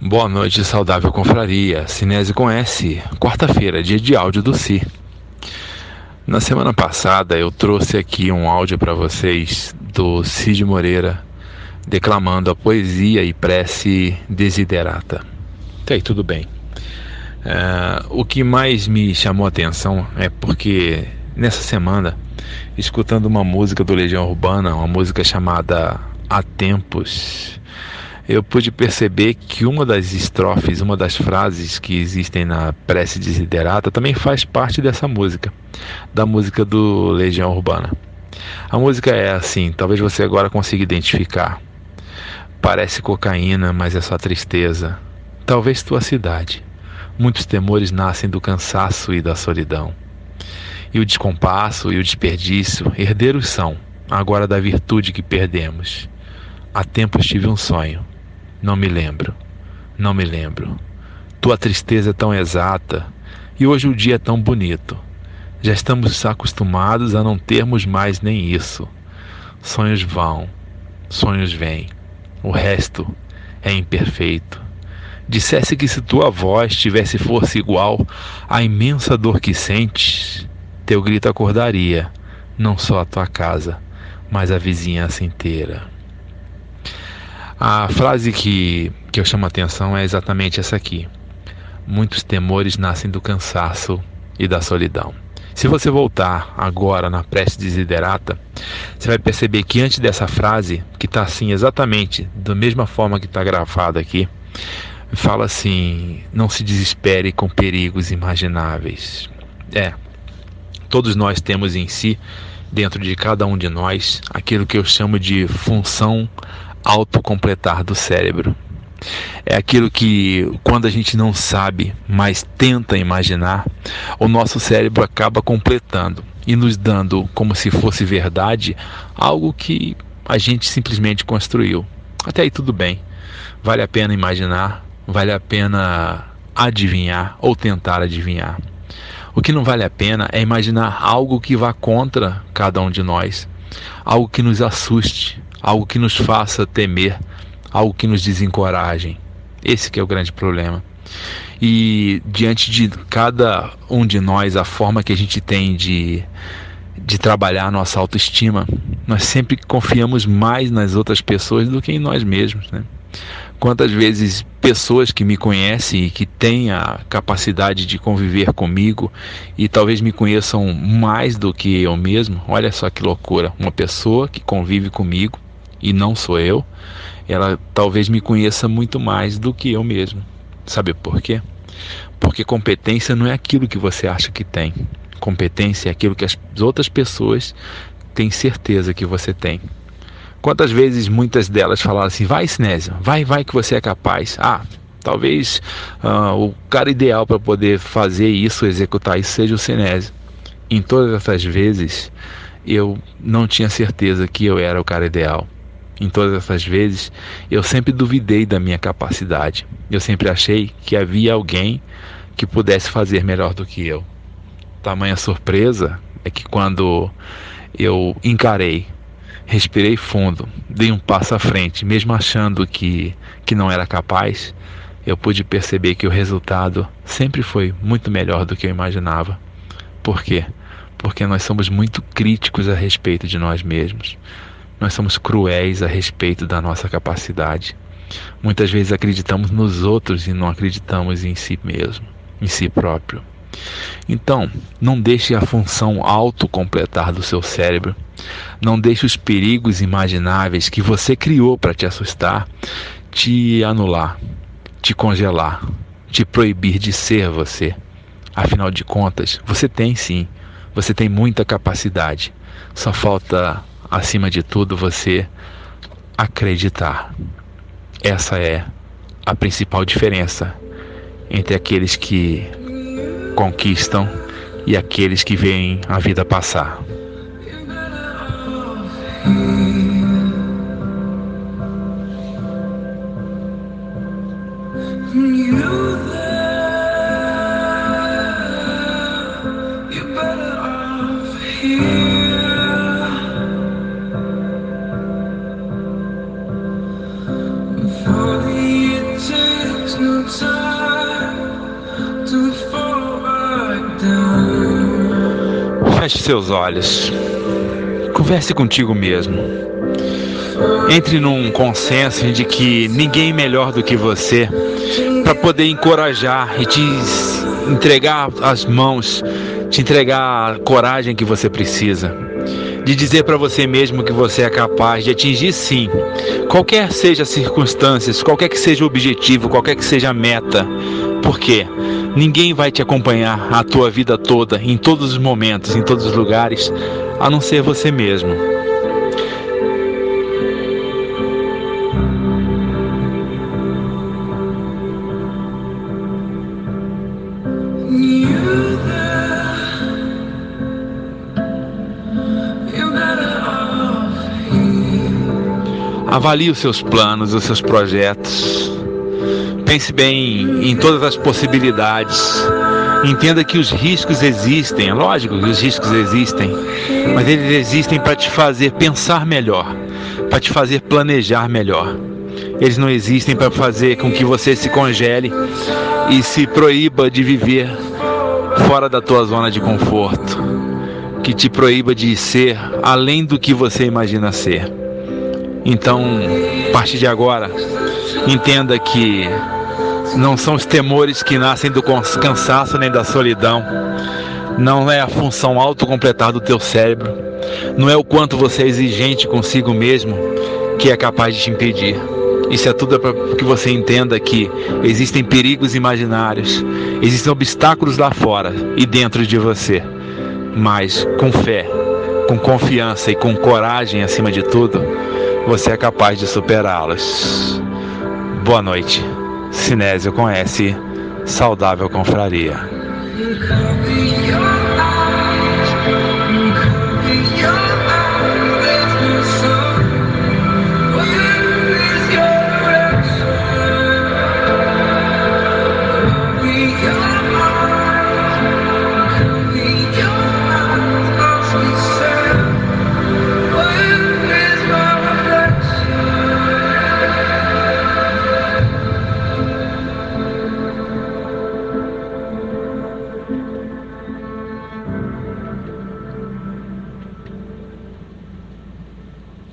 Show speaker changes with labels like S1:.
S1: Boa noite, saudável confraria. Cinese com S. Quarta-feira, dia de áudio do Si. Na semana passada eu trouxe aqui um áudio para vocês do Cid Moreira declamando a poesia e prece desiderata. Tá aí, tudo bem. É, o que mais me chamou a atenção é porque nessa semana, escutando uma música do Legião Urbana, uma música chamada Há Tempos, eu pude perceber que uma das estrofes, uma das frases que existem na prece desiderata também faz parte dessa música, da música do Legião Urbana. A música é assim, talvez você agora consiga identificar. Parece cocaína, mas é só tristeza. Talvez tua cidade. Muitos temores nascem do cansaço e da solidão. E o descompasso e o desperdício herdeiros são, agora da virtude que perdemos. Há tempos tive um sonho não me lembro, não me lembro. Tua tristeza é tão exata e hoje o dia é tão bonito. Já estamos acostumados a não termos mais nem isso. Sonhos vão, sonhos vêm. O resto é imperfeito. Dissesse que se tua voz tivesse força igual à imensa dor que sentes, teu grito acordaria não só a tua casa, mas a vizinhança inteira. A frase que, que eu chamo a atenção é exatamente essa aqui. Muitos temores nascem do cansaço e da solidão. Se você voltar agora na prece desiderata, você vai perceber que antes dessa frase, que está assim exatamente da mesma forma que está gravada aqui, fala assim: não se desespere com perigos imagináveis. É, todos nós temos em si, dentro de cada um de nós, aquilo que eu chamo de função autocompletar do cérebro. É aquilo que, quando a gente não sabe, mas tenta imaginar, o nosso cérebro acaba completando e nos dando, como se fosse verdade, algo que a gente simplesmente construiu. Até aí tudo bem. Vale a pena imaginar, vale a pena adivinhar ou tentar adivinhar. O que não vale a pena é imaginar algo que vá contra cada um de nós, algo que nos assuste, algo que nos faça temer, algo que nos desencoraje. Esse que é o grande problema. E diante de cada um de nós, a forma que a gente tem de, de trabalhar nossa autoestima, nós sempre confiamos mais nas outras pessoas do que em nós mesmos. Né? Quantas vezes pessoas que me conhecem e que têm a capacidade de conviver comigo e talvez me conheçam mais do que eu mesmo, olha só que loucura, uma pessoa que convive comigo e não sou eu, ela talvez me conheça muito mais do que eu mesmo. Sabe por quê? Porque competência não é aquilo que você acha que tem. Competência é aquilo que as outras pessoas têm certeza que você tem. Quantas vezes muitas delas falaram assim: vai, Sinésio, vai, vai que você é capaz. Ah, talvez uh, o cara ideal para poder fazer isso, executar isso, seja o Sinésio. Em todas essas vezes, eu não tinha certeza que eu era o cara ideal. Em todas essas vezes, eu sempre duvidei da minha capacidade. Eu sempre achei que havia alguém que pudesse fazer melhor do que eu. Tamanha surpresa é que quando eu encarei, respirei fundo, dei um passo à frente, mesmo achando que, que não era capaz, eu pude perceber que o resultado sempre foi muito melhor do que eu imaginava. Por quê? Porque nós somos muito críticos a respeito de nós mesmos. Nós somos cruéis a respeito da nossa capacidade. Muitas vezes acreditamos nos outros e não acreditamos em si mesmo, em si próprio. Então, não deixe a função autocompletar do seu cérebro. Não deixe os perigos imagináveis que você criou para te assustar te anular, te congelar, te proibir de ser você. Afinal de contas, você tem sim, você tem muita capacidade. Só falta acima de tudo, você acreditar. Essa é a principal diferença entre aqueles que conquistam e aqueles que veem a vida passar. Feche seus olhos. Converse contigo mesmo. Entre num consenso de que ninguém melhor do que você para poder encorajar e te entregar as mãos, te entregar a coragem que você precisa. De dizer para você mesmo que você é capaz de atingir sim, qualquer seja as circunstâncias, qualquer que seja o objetivo, qualquer que seja a meta. Porque ninguém vai te acompanhar a tua vida toda, em todos os momentos, em todos os lugares, a não ser você mesmo. Avalie os seus planos, os seus projetos. Pense bem em todas as possibilidades. Entenda que os riscos existem, é lógico que os riscos existem, mas eles existem para te fazer pensar melhor, para te fazer planejar melhor. Eles não existem para fazer com que você se congele e se proíba de viver fora da tua zona de conforto, que te proíba de ser além do que você imagina ser. Então, a partir de agora, entenda que não são os temores que nascem do cansaço nem da solidão. Não é a função autocompletar do teu cérebro. Não é o quanto você é exigente consigo mesmo que é capaz de te impedir. Isso é tudo para que você entenda que existem perigos imaginários, existem obstáculos lá fora e dentro de você. Mas com fé, com confiança e com coragem acima de tudo, você é capaz de superá-los. Boa noite. Sinésio com S, saudável confraria.